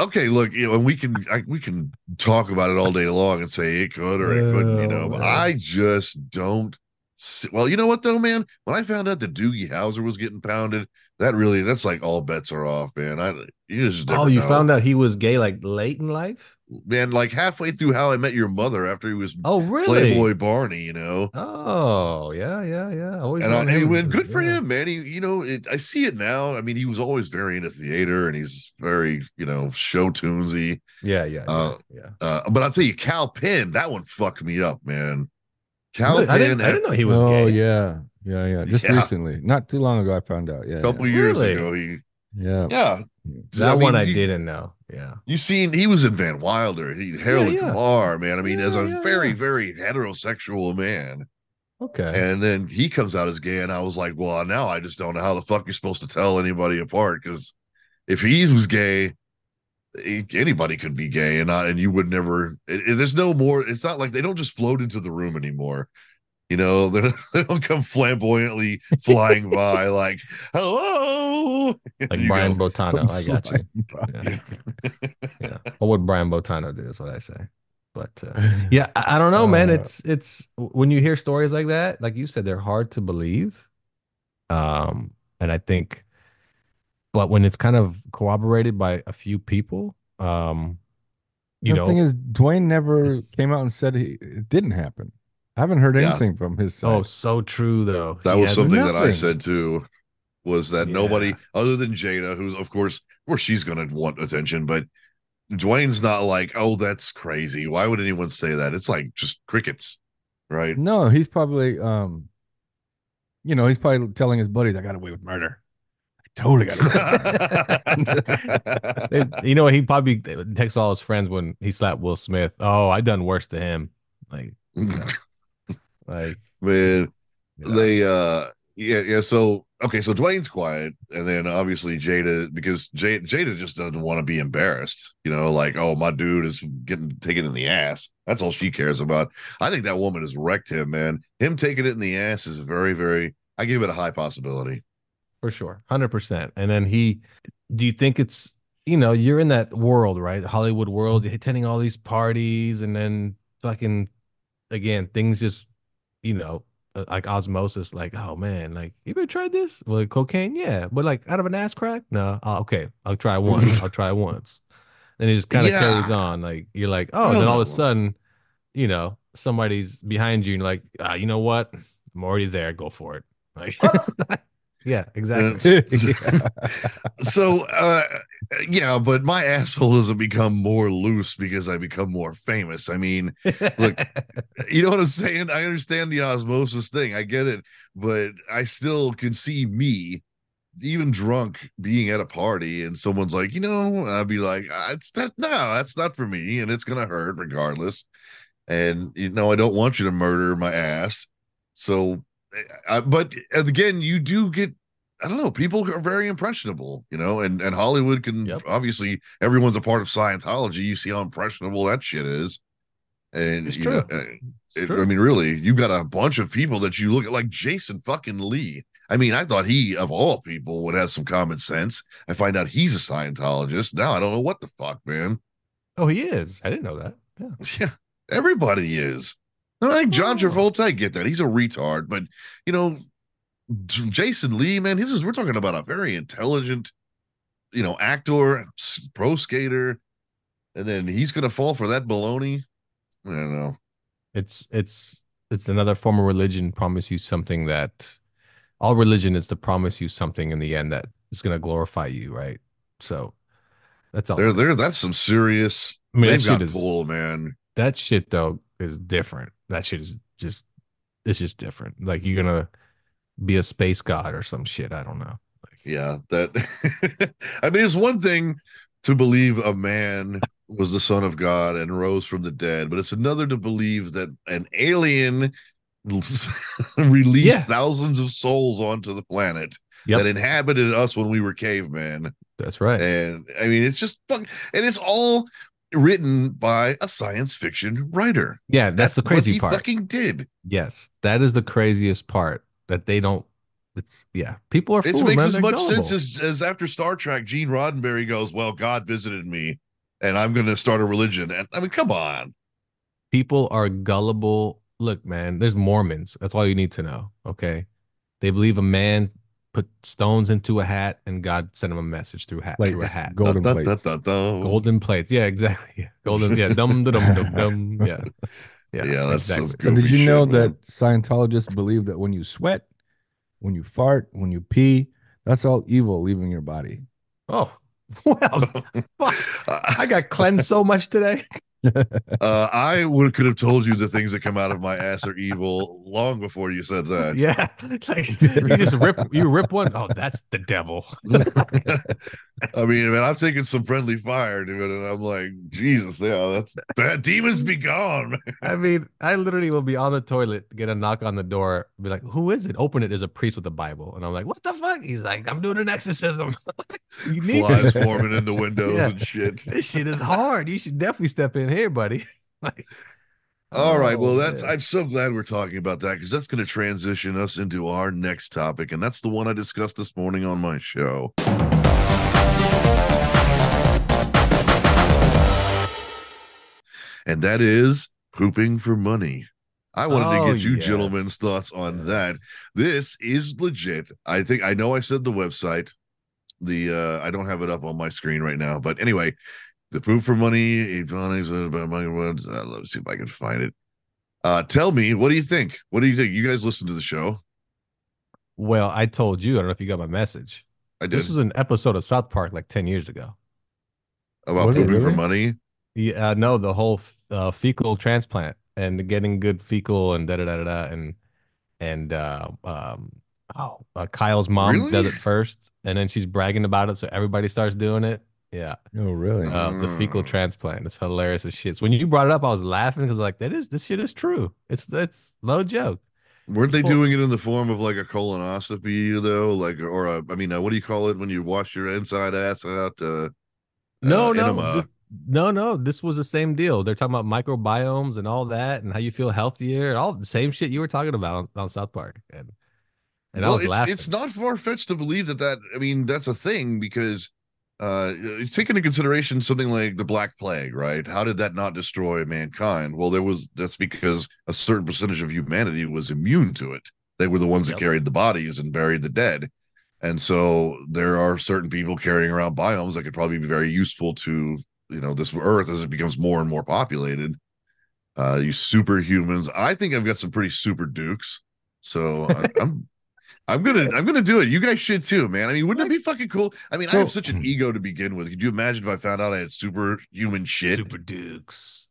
Speaker 2: okay, look, you know, and we can I, we can talk about it all day long and say it could or it couldn't, you know, but
Speaker 4: man.
Speaker 2: I just don't. See, well, you know what though, man? When I found out that Doogie Howser was getting pounded, that really that's like all bets are off, man. I you just oh, never
Speaker 4: Oh, you
Speaker 2: know.
Speaker 4: found out he was gay like late in life?
Speaker 2: Man, like halfway through How I Met Your Mother after he was
Speaker 4: Oh, really?
Speaker 2: Playboy Barney, you know.
Speaker 4: Oh, yeah, yeah, yeah. Always
Speaker 2: And I,
Speaker 4: known
Speaker 2: and
Speaker 4: him
Speaker 2: when
Speaker 4: as-
Speaker 2: good for
Speaker 4: yeah.
Speaker 2: him, man. He, you know, it, I see it now. I mean, he was always very into theater, and he's very, you know, show tunesy.
Speaker 4: Yeah, yeah, yeah.
Speaker 2: Uh,
Speaker 4: yeah.
Speaker 2: Uh, but I'll tell you, Kal Penn, that one fucked me up, man. Kal
Speaker 4: Really? I, didn't, I didn't know he was
Speaker 3: oh
Speaker 4: gay.
Speaker 3: yeah, yeah, yeah. Just
Speaker 2: Yeah.
Speaker 3: recently, not too long ago, I found out. Yeah,
Speaker 2: a couple
Speaker 3: yeah.
Speaker 2: years
Speaker 4: Really?
Speaker 2: ago, he,
Speaker 3: yeah.
Speaker 2: yeah,
Speaker 4: That
Speaker 2: I
Speaker 4: one
Speaker 2: mean,
Speaker 4: I
Speaker 2: you-
Speaker 4: didn't know. Yeah.
Speaker 2: You seen he was in Van Wilder, he Harold
Speaker 4: yeah.
Speaker 2: Kumar, man. I mean, as a
Speaker 4: Yeah, yeah,
Speaker 2: very,
Speaker 4: yeah.
Speaker 2: very heterosexual man.
Speaker 4: Okay.
Speaker 2: And then he comes out as gay, and I was like, well, now I just don't know how the fuck you're supposed to tell anybody apart because if he was gay, anybody could be gay, and not, and you would never. It, it- there's no more. It's not like they don't just float into the room anymore. You know, they (laughs) don't, they don't come flamboyantly flying (laughs) by like, hello, (laughs)
Speaker 4: like
Speaker 2: You
Speaker 4: Brian
Speaker 2: go,
Speaker 4: Boitano. I got you. Yeah. yeah. What would Brian Boitano do is what I say. But uh, yeah, I, I don't know, man.
Speaker 3: Uh,
Speaker 4: It's it's when you hear stories like that, like you said, they're hard to believe. Um, and I think, but when it's kind of corroborated by a few people, um, you
Speaker 3: the
Speaker 4: know,
Speaker 3: thing is, Duane never came out and said he, it didn't happen. I haven't heard
Speaker 2: Yeah.
Speaker 3: anything from his side.
Speaker 4: oh, so true though.
Speaker 2: That
Speaker 4: He
Speaker 2: was
Speaker 4: has-
Speaker 2: something that I said too. Was that
Speaker 4: Yeah.
Speaker 2: nobody other than Jada, who's of course, of course, she's going to want attention, but Duane's not like, oh, that's crazy. Why would anyone say that? It's like just crickets, right?
Speaker 3: no, he's probably, um, you know, he's probably telling his buddies, "I got away with murder. I totally got away." with (laughs)
Speaker 4: They- you know, he probably texts all his friends when he slapped Will Smith. Oh, I done worse to him. Like, (laughs) like
Speaker 2: Man,
Speaker 4: you know.
Speaker 2: they uh yeah, yeah. So okay, so Duane's quiet, and then obviously Jada, because Jada, Jada just doesn't want to be embarrassed, you know, like, oh, my dude is getting taken in the ass. That's all she cares about. I think that woman has wrecked him, man. Him taking it in the ass is very, very I give it a high possibility.
Speaker 4: for sure, hundred percent. And then he, do you think it's you know you're in that world, right? Hollywood world, you're attending all these parties, and then fucking again things just you know uh, like osmosis. Like, oh man, like you ever tried this? Well, cocaine, yeah, but like out of an ass crack, no. Oh, okay, I'll try once. I'll try (laughs) once. And it just kind of
Speaker 2: Yeah.
Speaker 4: carries on. Like you're like, oh, and then all of a sudden, you know, somebody's behind you, and you're like, ah, you know what? I'm already there. Go for it. Like, (laughs) (laughs) yeah, exactly. (laughs)
Speaker 2: It's- so uh yeah, but my asshole doesn't become more loose because I become more famous. I mean, Look, you know what I'm saying? I understand the osmosis thing. I get it, but I still can see me even drunk being at a party and someone's like, you know, and I'd be like, "Ah, it's that no, that's not for me, and it's gonna hurt regardless. And you know, I don't want you to murder my ass. So, I, but again, you do get. I don't know. People are very impressionable, you know, and and Hollywood can
Speaker 4: Yep.
Speaker 2: obviously everyone's a part of Scientology. You see how impressionable that shit is, and
Speaker 4: It's
Speaker 2: you
Speaker 4: true.
Speaker 2: know, uh, it-
Speaker 4: true.
Speaker 2: I mean, really, you've got a bunch of people that you look at, like Jason fucking Lee. I mean, I thought he, of all people, would have some common sense. I find out he's a Scientologist. Now I don't know what the fuck, man.
Speaker 4: oh, he is. I didn't know that. Yeah. (laughs)
Speaker 2: Yeah, everybody is. I like John
Speaker 4: Oh.
Speaker 2: Travolta, I get that. He's a retard, but you know, Jason Lee, man, this is we're talking about a very intelligent, you know, actor, pro skater, and then he's gonna fall for that baloney. I don't know.
Speaker 4: It's it's it's another form of religion promise you something that all religion is to promise you something in the end that is going to glorify you, right? So that's all.
Speaker 2: There, there, that's some serious.
Speaker 4: I mean,
Speaker 2: they've got
Speaker 4: is-
Speaker 2: pull, man.
Speaker 4: that shit though is different. That shit is just it's just different. Like you're gonna be a space god or some shit. I don't know. Like,
Speaker 2: Yeah, that. (laughs) I mean, it's one thing to believe a man was the son of God and rose from the dead, but it's another to believe that an alien (laughs) released
Speaker 4: Yeah.
Speaker 2: thousands of souls onto the planet
Speaker 4: Yep.
Speaker 2: that inhabited us when we were cavemen.
Speaker 4: that's right.
Speaker 2: And I mean, it's just fuck, and it's all written by a science fiction writer.
Speaker 4: Yeah, that's, the
Speaker 2: what
Speaker 4: crazy
Speaker 2: he
Speaker 4: part.
Speaker 2: Fucking did.
Speaker 4: Yes, that is the craziest part that they don't. It's yeah, people are.
Speaker 2: It makes
Speaker 4: man.
Speaker 2: as much
Speaker 4: gullible.
Speaker 2: sense as, as after Star Trek, Gene Roddenberry goes, "Well, God visited me, and I'm going to start a religion." And I mean, come on.
Speaker 4: people are gullible. Look, man, there's Mormons. That's all you need to know. Okay, they believe a man put stones into a hat and God sent him a message through hat through a hat. (laughs)
Speaker 3: golden
Speaker 2: Dun, dun,
Speaker 3: plates.
Speaker 2: dun, dun, dun.
Speaker 4: Golden plates. Yeah, exactly. Golden. Yeah. Dum dum dum dum dum. (laughs) Yeah. Yeah.
Speaker 2: Yeah, that's some
Speaker 4: exactly.
Speaker 3: And did
Speaker 2: goofy
Speaker 3: you know
Speaker 2: man.
Speaker 3: that Scientologists believe that when you sweat, when you fart, when you pee, that's all evil leaving your body?
Speaker 4: Oh, (laughs) well, fuck. I got cleansed so much today. (laughs)
Speaker 2: Uh, I would could have told you the things that come out of my ass are evil long before you said that.
Speaker 4: Yeah. (laughs) Like you just rip you rip one. Oh, that's the devil. (laughs)
Speaker 2: I mean, man, I've taken some friendly fire, dude, and I'm like, Jesus, yeah, that's bad. Demons be gone. man.
Speaker 4: I mean, I literally will be on the toilet, get a knock on the door, be like, "Who is it?" Open it. There's a priest with a Bible, and I'm like, "What the fuck?" He's like, "I'm doing an exorcism." you need
Speaker 2: Flies forming in the windows
Speaker 4: Yeah.
Speaker 2: and shit.
Speaker 4: This shit is hard. You should definitely step in here, buddy. (laughs) like,
Speaker 2: All right.
Speaker 4: oh,
Speaker 2: Well, that's
Speaker 4: man.
Speaker 2: I'm so glad we're talking about that because that's going to transition us into our next topic, and that's the one I discussed this morning on my show. And that is pooping for money. I wanted to
Speaker 4: Oh,
Speaker 2: get you
Speaker 4: yes.
Speaker 2: gentlemen's thoughts on that. This is legit. I think I know I said the website. The uh I don't have it up on my screen right now, but anyway, the poop for money, economics, about money. words. Uh, let's see if I can find it. Uh tell me, what do you think? What do you think? You guys listen to the show?
Speaker 4: well, I told you. I don't know if you got my message.
Speaker 2: I did
Speaker 4: This was an episode of South Park like ten years ago.
Speaker 2: about
Speaker 3: Was
Speaker 2: pooping for money.
Speaker 4: Yeah, uh, no, the whole uh, fecal transplant and getting good fecal and da da da da da and and uh, um, oh, uh, Kyle's mom does it first, and then she's bragging about it, so everybody starts doing it. Yeah,
Speaker 3: Oh, really?
Speaker 4: uh, the fecal
Speaker 2: Mm.
Speaker 4: transplant. It's hilarious as shit. So when you brought it up, I was laughing because like that is this shit is true. It's that's no joke.
Speaker 2: Weren't they doing it in the form of like a colonoscopy though? Like or a I mean, uh, what do you call it when you wash your inside ass out? Uh
Speaker 4: No,
Speaker 2: uh,
Speaker 4: no,
Speaker 2: enema.
Speaker 4: this- no, no. This was the same deal. They're talking about microbiomes and all that, and how you feel healthier, and all the same shit you were talking about on, on South Park. And and I was
Speaker 2: it's
Speaker 4: laughing.
Speaker 2: it's not far fetched to believe that that I mean that's a thing because uh take into consideration something like the Black Plague, right? How did that not destroy mankind? Well, there was that's because a certain percentage of humanity was immune to it. They were the ones that carried the bodies and buried the dead. And so there are certain people carrying around biomes that could probably be very useful to you know this earth as it becomes more and more populated. Uh, you superhumans. I think I've got some pretty super dukes. So I, (laughs) I'm I'm gonna I'm gonna do it. You guys should too, man. I mean, wouldn't it be fucking cool? I mean, I have such an mm-hmm. ego to begin with. Could you imagine if I found out I had superhuman shit?
Speaker 4: Super Dukes.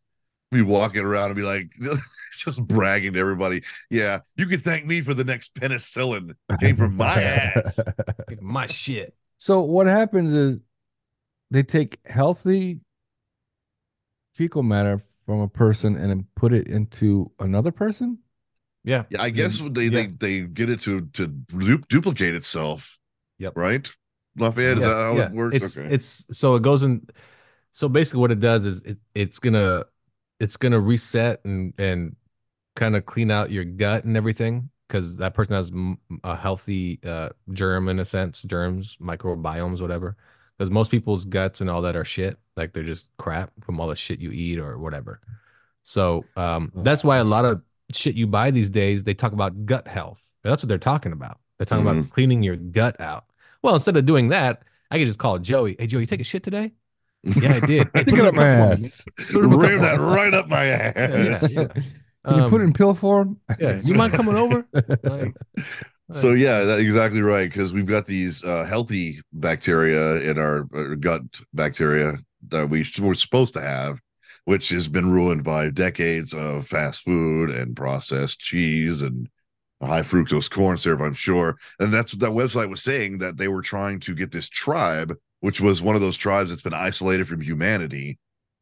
Speaker 2: Be walking around and be like (laughs) just bragging to everybody. Yeah, you can thank me for the next penicillin. Came from my ass. (laughs)
Speaker 4: My shit.
Speaker 3: So what happens is they take healthy fecal matter from a person and then put it into another person.
Speaker 4: Yeah.
Speaker 2: Yeah, I guess they they
Speaker 4: Yeah.
Speaker 2: they get it to to du- duplicate itself.
Speaker 4: Yep.
Speaker 2: Right, Lafayette. Is that how
Speaker 4: yeah.
Speaker 2: it works?
Speaker 4: It's
Speaker 2: okay.
Speaker 4: it's so it goes in. So basically, what it does is it it's gonna it's gonna reset and and kind of clean out your gut and everything because that person has a healthy uh, germ in a sense, germs, microbiomes, whatever. Because most people's guts and all that are shit, like they're just crap from all the shit you eat or whatever. So um, that's why a lot of shit you buy these days they talk about gut health. That's what they're talking about. They're talking about cleaning your gut out. Well, instead of doing that, I could just call Joey. Hey, Joey, you take a shit today? Yeah, I did. (laughs) Hey, put
Speaker 3: it up my
Speaker 4: cup for me.
Speaker 3: ass.
Speaker 4: Put it in a cup
Speaker 2: Ram
Speaker 4: for
Speaker 2: that right up my
Speaker 4: Yeah, yeah,
Speaker 2: ass.
Speaker 4: yeah.
Speaker 3: Can you put it
Speaker 4: Um,
Speaker 3: in pill form?
Speaker 4: Yeah, you mind coming over? Like, (laughs)
Speaker 2: So yeah, that's exactly right. Because we've got these uh, healthy bacteria in our, our gut bacteria that we sh- we're supposed to have, which has been ruined by decades of fast food and processed cheese and high fructose corn syrup. I'm sure, and that's what that website was saying that they were trying to get this tribe, which was one of those tribes that's been isolated from humanity.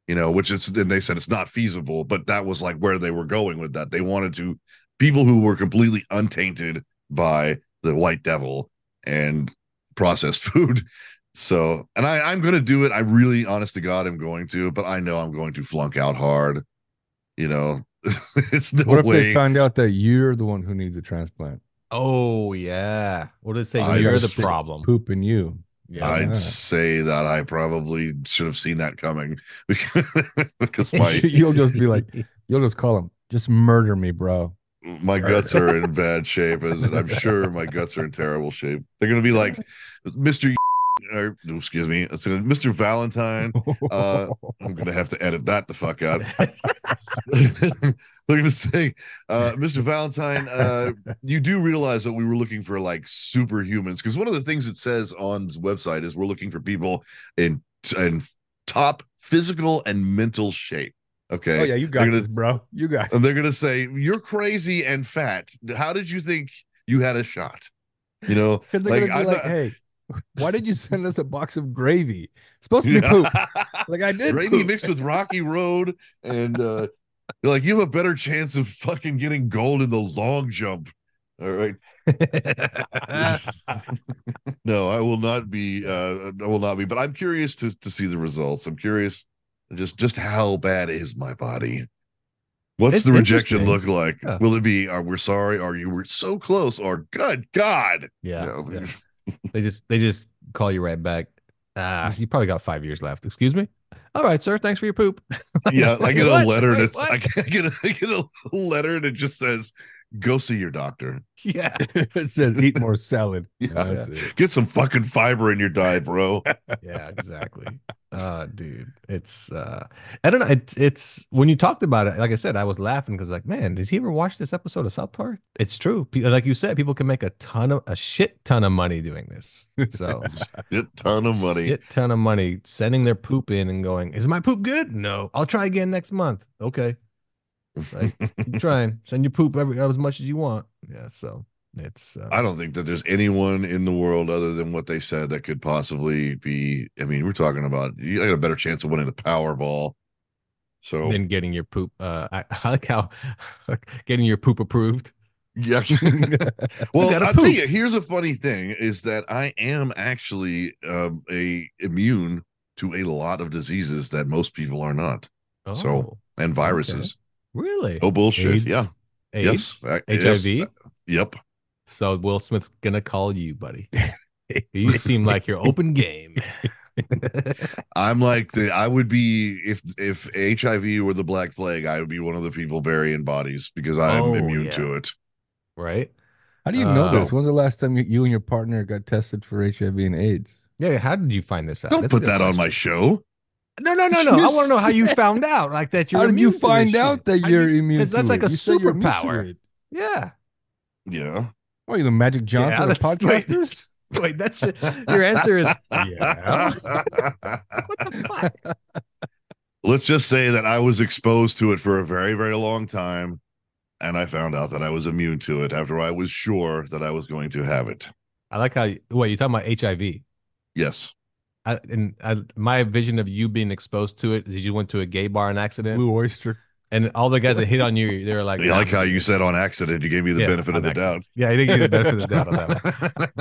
Speaker 2: You know, which is, and they said it's not feasible, but that was like where they were going with that. They wanted to people who were completely untainted by the white devil and processed (laughs) food. So, and I, I'm going to do it. I really, honest to God, I'm going to, but I know I'm going to flunk out hard. You know, (laughs) it's no
Speaker 3: What if
Speaker 2: way.
Speaker 3: they find out that you're the one who needs a transplant?
Speaker 4: Oh yeah. What did it say?
Speaker 2: I
Speaker 4: You're the
Speaker 2: just-
Speaker 4: problem.
Speaker 3: Pooping you. Yeah.
Speaker 2: I'd say that I probably should have seen that coming because, (laughs) because my (laughs)
Speaker 3: you'll just be like, you'll just call him, just murder me, bro.
Speaker 2: my guts are in bad shape. As I'm sure my guts are in terrible shape. They're gonna be like, Mister, or excuse me, it's gonna- Mister Valentine. Uh, (laughs) I'm gonna have to edit that the fuck out. (laughs) (laughs) They're gonna say, uh, Mr. Valentine, uh, you do realize that we were looking for like superhumans because one of the things it says on the website is we're looking for people in in top physical and mental shape. Okay.
Speaker 3: oh yeah, you got
Speaker 2: gonna-
Speaker 3: this, bro. You got.
Speaker 2: And they're gonna say, You're crazy and fat. How did you think you had a shot? You know, like,
Speaker 3: like, hey, (laughs) why did you send us a box of gravy? It's supposed to be poop. (laughs) Like I did.
Speaker 2: Gravy
Speaker 3: poop.
Speaker 2: mixed with Rocky Road, and uh, you're like, you have a better chance of fucking getting gold in the long jump. All right. (laughs) No, I will not be. Uh, I will not be. But I'm curious to to see the results. I'm curious, just just how bad is my body? What's
Speaker 4: It's
Speaker 2: the rejection look like?
Speaker 4: Yeah.
Speaker 2: Will it be? Are we're sorry? Are you were so close? Or good God?
Speaker 4: yeah.
Speaker 2: You know,
Speaker 4: yeah. They just they just call you right back. Ah, you probably got five years left. Excuse me. All right, sir. Thanks for your poop.
Speaker 2: Yeah, I (laughs) get a letter that's? I get a, I get a letter and it just says, "Go see your doctor.
Speaker 4: yeah. (laughs)
Speaker 3: it says eat more salad. (laughs)
Speaker 2: Yeah.
Speaker 3: It.
Speaker 2: Get some fucking fiber in your diet, bro." (laughs)
Speaker 4: yeah, exactly. uh dude, it's uh I don't know. It's it's when you talked about it, like I said, I was laughing because like, man, did he ever watch this episode of South Park? It's true. Like you said, people can make a ton of a shit ton of money doing this. So
Speaker 2: Shit ton of money.
Speaker 4: shit ton of money sending their poop in and going, Is my poop good? No. I'll try again next month. Okay. Like keep trying. Send your poop every as much as you want. Yeah, so it's uh,
Speaker 2: I don't think that there's anyone in the world other than what they said that could possibly be. I mean, we're talking about you got a better chance of winning the Powerball. So
Speaker 4: been getting your poop. Uh, I, (laughs) I like how (laughs) getting your poop approved.
Speaker 2: yeah. (laughs) well,
Speaker 4: gotta
Speaker 2: I'll tell you. Here's a funny thing: is that I am actually um, a immune to a lot of diseases that most people are not,
Speaker 4: Oh,
Speaker 2: So, and viruses.
Speaker 4: Really?
Speaker 2: No bullshit.
Speaker 4: AIDS?
Speaker 2: Yeah.
Speaker 4: AIDS?
Speaker 2: Yes.
Speaker 4: HIV?
Speaker 2: yes. Yep.
Speaker 4: So Will Smith's gonna call you, buddy. (laughs) you seem like you're open game. (laughs)
Speaker 2: I'm like the I would be if if HIV were the black plague, I would be one of the people burying bodies because I'm
Speaker 4: Oh,
Speaker 2: immune
Speaker 4: yeah.
Speaker 2: to it.
Speaker 4: right?
Speaker 3: How do you know
Speaker 4: Uh,
Speaker 3: this? When's the last time you, you and your partner got tested for HIV and AIDS?
Speaker 4: Yeah. How did you find this out?
Speaker 2: Don't
Speaker 4: That's
Speaker 2: put
Speaker 4: good
Speaker 2: that on my show.
Speaker 4: No, no, no, no. I want to know how you found out, like that you're.
Speaker 3: How did you
Speaker 4: immune to this
Speaker 3: find out that
Speaker 4: How
Speaker 3: you're
Speaker 4: you-
Speaker 3: immune?
Speaker 4: 'cause that's
Speaker 3: to
Speaker 4: like
Speaker 3: it?
Speaker 4: a
Speaker 3: You said you're immune to
Speaker 4: superpower.
Speaker 3: it.
Speaker 4: Yeah.
Speaker 2: Yeah.
Speaker 3: What are you, the Magic Johnson
Speaker 4: Yeah,
Speaker 3: of
Speaker 4: that's- wait.
Speaker 3: podcasters? (laughs)
Speaker 4: Wait, that's your answer is yeah. What the fuck?
Speaker 2: Let's just say that I was exposed to it for a very, very long time. And I found out that I was immune to it after I was sure that I was going to have it.
Speaker 4: I like how. You, wait, you talking about HIV?
Speaker 2: Yes.
Speaker 4: I, and I, my vision of you being exposed to it is you went to a gay bar on accident,
Speaker 3: Blue Oyster.
Speaker 4: and all the guys that hit on you, they were like,
Speaker 2: I
Speaker 4: "Nah,
Speaker 2: like how you said on accident, you gave me the
Speaker 4: Yeah,
Speaker 2: benefit of the
Speaker 4: accident.
Speaker 2: doubt.
Speaker 4: Yeah, I think you the benefit of the doubt on that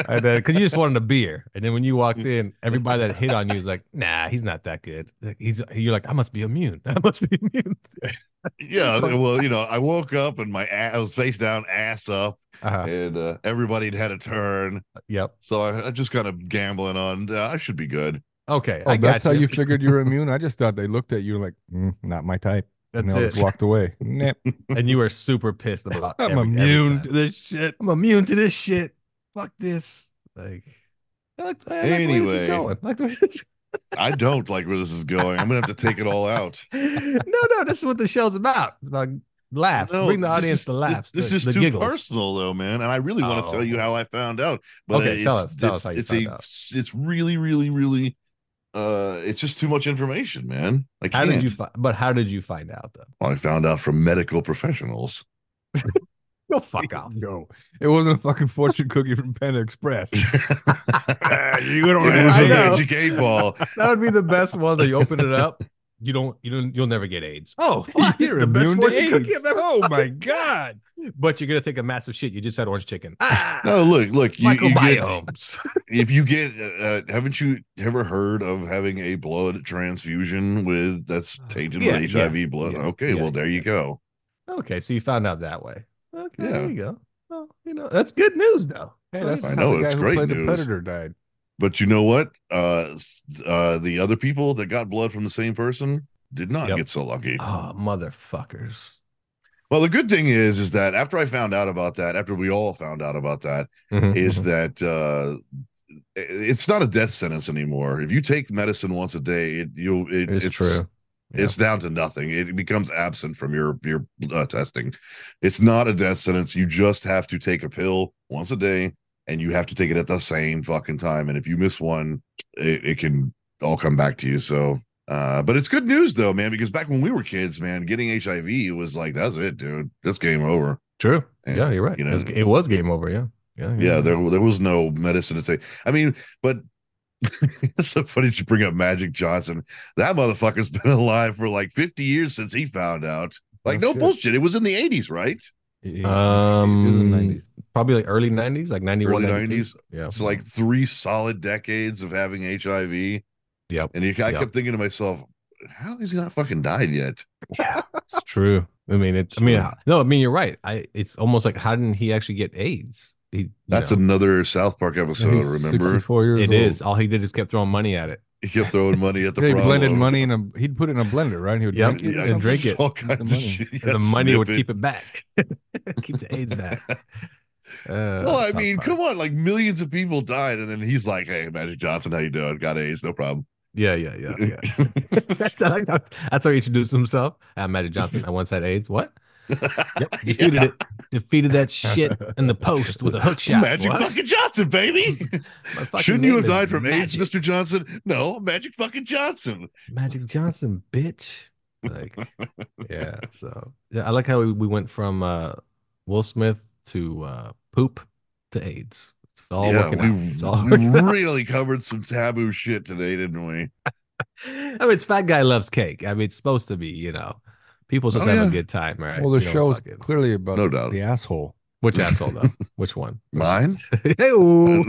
Speaker 4: one. (laughs) Because you just wanted a beer, and then when you walked in, everybody that hit on you was like, "Nah, he's not that good." Like, he's you're like, "I must be immune. (laughs) I must be immune."
Speaker 2: Yeah. (laughs)
Speaker 4: So-
Speaker 2: well, you know, I woke up and my ass, I was face down, ass up,
Speaker 4: Uh-huh.
Speaker 2: and uh, everybody had had a turn.
Speaker 4: Yep.
Speaker 2: So I, I just kind of gambling on uh, I should be good.
Speaker 4: Okay,
Speaker 3: Oh,
Speaker 4: I
Speaker 3: that's
Speaker 4: got
Speaker 3: how you figured you were immune? I just thought they looked at you like, mm, not my type.
Speaker 4: That's
Speaker 3: and they
Speaker 4: it.
Speaker 3: just walked away. (laughs)
Speaker 4: And you were super pissed about.
Speaker 3: I'm
Speaker 4: every- every
Speaker 3: immune
Speaker 4: time.
Speaker 3: to this shit.
Speaker 4: I'm immune to this shit. Fuck this. Like, I like, I like the way this is going. I like this- (laughs)
Speaker 2: I don't like where this is going. I'm gonna have to take it all out. (laughs)
Speaker 4: no, no, this is what the show's about. It's about laughs.
Speaker 2: No,
Speaker 4: Bring the audience
Speaker 2: is-
Speaker 4: to laughs.
Speaker 2: This
Speaker 4: the,
Speaker 2: is
Speaker 4: the
Speaker 2: too
Speaker 4: giggles.
Speaker 2: personal, though, man. And I really want to tell you
Speaker 4: Oh.
Speaker 2: how I found out. But
Speaker 4: Okay,
Speaker 2: it's,
Speaker 4: tell us- tell
Speaker 2: it's,
Speaker 4: us how you
Speaker 2: it's
Speaker 4: found
Speaker 2: a,
Speaker 4: out.
Speaker 2: It's really, really, really. Uh, it's just too much information, man. I
Speaker 4: How did you? Fi- but how did you find out though?
Speaker 2: Well, I found out from medical professionals. (laughs)
Speaker 4: Go fuck off.
Speaker 3: No, it wasn't a fucking fortune cookie from Panda Express. (laughs) (laughs)
Speaker 2: you
Speaker 3: don't
Speaker 2: it was
Speaker 4: I
Speaker 2: a
Speaker 4: know.
Speaker 2: magic eight ball.
Speaker 4: That would be the best one. That you open it up you don't you don't you'll never get AIDS. Oh, (laughs) fuck,
Speaker 3: You're
Speaker 4: it's the best
Speaker 3: immune to AIDS.
Speaker 4: I've
Speaker 3: Oh my god.
Speaker 4: But you're gonna take a massive shit. You just had orange chicken. Ah, (laughs)
Speaker 2: No, look, look. You, you get, (laughs) if you get, uh, haven't you ever heard of having a blood transfusion with that's tainted
Speaker 4: Yeah,
Speaker 2: with
Speaker 4: yeah,
Speaker 2: HIV blood?
Speaker 4: yeah,
Speaker 2: okay,
Speaker 4: yeah,
Speaker 2: well there you go.
Speaker 4: okay, so you found out that way. Okay,
Speaker 2: Yeah.
Speaker 4: there you go. Well, you know that's good news though.
Speaker 3: Hey,
Speaker 4: So,
Speaker 3: that's
Speaker 2: I know,
Speaker 3: the guy
Speaker 2: it's
Speaker 3: who
Speaker 2: great
Speaker 3: played
Speaker 2: news.
Speaker 3: the Predator died.
Speaker 2: But you know what? Uh, uh, the other people that got blood from the same person did not
Speaker 4: Yep.
Speaker 2: get so lucky.
Speaker 4: oh motherfuckers.
Speaker 2: Well, the good thing is, is that after I found out about that, after we all found out about that,
Speaker 4: Mhm,
Speaker 2: is
Speaker 4: mhm.
Speaker 2: that uh, it's not a death sentence anymore. If you take medicine once a day, it you it,
Speaker 4: it's, true. Yeah.
Speaker 2: It's down to nothing. It becomes absent from your your uh, testing. It's not a death sentence. You just have to take a pill once a day, and you have to take it at the same fucking time. And if you miss one, it, it can all come back to you. So, uh, but it's good news though, man, because back when we were kids, man, getting HIV was like that's it, dude. That's game over.
Speaker 4: True.
Speaker 2: And,
Speaker 4: yeah, you're right.
Speaker 2: you
Speaker 4: it, was,
Speaker 2: know-
Speaker 4: it was game over. Yeah. Yeah.
Speaker 2: Yeah, there there was no medicine to take. I mean, but (laughs) it's so funny to bring up Magic Johnson. That motherfucker's been alive for like 50 years since he found out. Like,
Speaker 3: Oh,
Speaker 2: no
Speaker 3: shit.
Speaker 2: bullshit. It was in the 80s, right?
Speaker 4: Um,
Speaker 3: 90s.
Speaker 4: Probably like early '90s, like '91,
Speaker 2: Early
Speaker 4: 92.
Speaker 2: 90s.
Speaker 4: Yeah.
Speaker 2: So, like, three solid decades of having HIV.
Speaker 4: Yep.
Speaker 2: And he, I
Speaker 4: Yep.
Speaker 2: kept thinking to myself, how is he not fucking died yet?
Speaker 4: Yeah, (laughs) it's true. I mean, it's. I mean, no, I mean, you're right. I. It's almost like how didn't he actually get AIDS? He.
Speaker 2: That's
Speaker 4: know,
Speaker 2: another South Park episode,
Speaker 3: he's
Speaker 2: remember?
Speaker 3: 64 years
Speaker 4: It
Speaker 3: old.
Speaker 4: is. All he did is kept throwing money at it.
Speaker 2: He kept throwing money at the (laughs)
Speaker 3: Yeah, he
Speaker 2: problem.
Speaker 3: blended money in a. He'd put it in a blender, right? He would
Speaker 4: Yep.
Speaker 3: drink it
Speaker 2: Yeah,
Speaker 4: and drink it.
Speaker 2: all
Speaker 3: The
Speaker 2: kinds of
Speaker 3: money.
Speaker 2: shit.
Speaker 4: And the money would
Speaker 2: sniff
Speaker 4: keep it back. (laughs) keep the AIDS back. Uh,
Speaker 2: Well, I mean,
Speaker 4: Park.
Speaker 2: come on, like millions of people died, and then he's like, "Hey, Magic Johnson, how you doing? Got AIDS, no problem."
Speaker 4: Yeah, yeah, yeah, yeah. (laughs) that's, how, that's how he introduced himself. I'm Magic Johnson. I once had AIDS. What? Yep. (laughs) Defeated it. Defeated that shit in the post with a hook shot.
Speaker 2: Magic
Speaker 4: What?
Speaker 2: fucking Johnson, baby. (laughs)
Speaker 4: Fucking
Speaker 2: Shouldn't you have died from AIDS, Mister Johnson? No, Magic fucking Johnson.
Speaker 4: Magic Johnson, bitch. Like, yeah. So yeah, I like how we, we went from uh, Will Smith to uh, poop to AIDS. It's all
Speaker 2: yeah,
Speaker 4: working
Speaker 2: we,
Speaker 4: out. It's all
Speaker 2: we (laughs)
Speaker 4: working out.
Speaker 2: really covered some taboo shit today, didn't we?
Speaker 4: I mean, it's fat guy loves cake. I mean, it's supposed to be, you know, people just
Speaker 2: Oh,
Speaker 4: have
Speaker 2: yeah.
Speaker 4: a good time, right?
Speaker 3: Well, the
Speaker 4: You
Speaker 3: show is
Speaker 4: fucking-
Speaker 3: clearly about
Speaker 2: No doubt.
Speaker 3: the asshole.
Speaker 4: Which asshole though? (laughs) Which one?
Speaker 2: Mine? (laughs)
Speaker 4: Hey-o.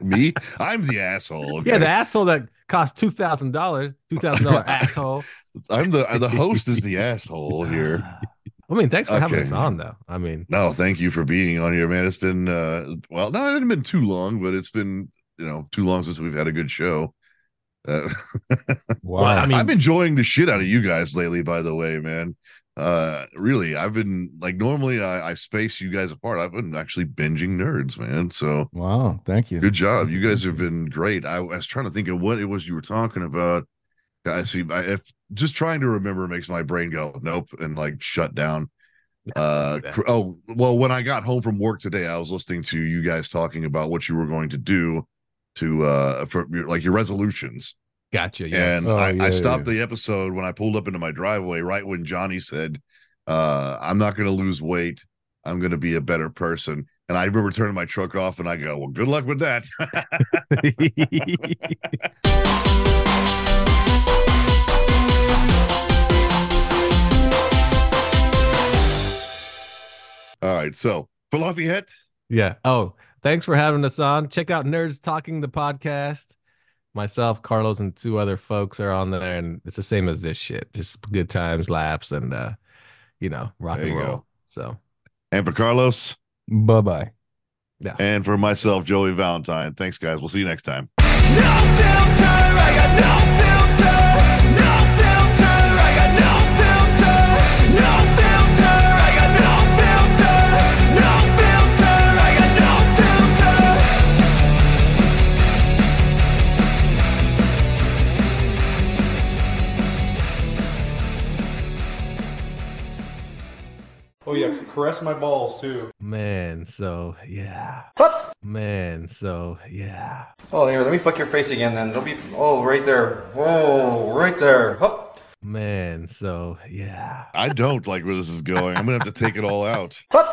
Speaker 2: Me? I'm the asshole. Okay?
Speaker 4: Yeah, the asshole that cost two thousand dollars, two thousand dollar asshole.
Speaker 2: I'm the the host is the asshole here.
Speaker 4: I mean, thanks for having us on, though. I mean,
Speaker 2: No, thank you for being on here, man. It's been uh well, no, it hasn't been too long, but it's been you know too long since we've had a good show. Uh, (laughs)
Speaker 3: Wow.
Speaker 4: I mean-
Speaker 2: I'm enjoying the shit out of you guys lately, by the way, man. Uh really, I've been like normally I, I space you guys apart. I've been actually binging nerds, man. So
Speaker 3: wow. Thank you.
Speaker 2: good job. You guys have been great. I was trying to think of what it was you were talking about. I see. I, if just trying to remember makes my brain go nope and like shut down. Uh oh well, when I got home from work today, I was listening to you guys talking about what you were going to do to uh for your, like your resolutions.
Speaker 4: gotcha. Yes.
Speaker 2: And
Speaker 3: Oh,
Speaker 2: I,
Speaker 3: yeah,
Speaker 2: I stopped
Speaker 3: yeah.
Speaker 2: the episode when I pulled up into my driveway right when Johnny said, uh, I'm not gonna lose weight. I'm gonna be a better person. And I remember turning my truck off and I go, Well, good luck with that. (laughs) (laughs) (laughs) All right, so for Lafayette,
Speaker 4: yeah. Oh, thanks for having us on. Check out Nerds Talking the podcast. Myself, Carlos, and two other folks are on there, and it's the same as this shit. Just good times, laughs, and uh, you know, rock
Speaker 2: There
Speaker 4: and roll.
Speaker 2: go.
Speaker 4: So
Speaker 2: and for Carlos,
Speaker 3: Bye bye.
Speaker 4: yeah.
Speaker 2: and for myself, Joey Valentine. Thanks, guys. We'll see you next time.
Speaker 6: No filter,
Speaker 7: caress my balls too.
Speaker 4: Man, so yeah. Man, so yeah.
Speaker 8: Oh, here, let me fuck your face again then. Don't be. Oh, right there. Whoa, right there. Hup.
Speaker 4: Man, so yeah.
Speaker 2: I don't like where this is going. I'm gonna have to take it all out.
Speaker 8: Hup.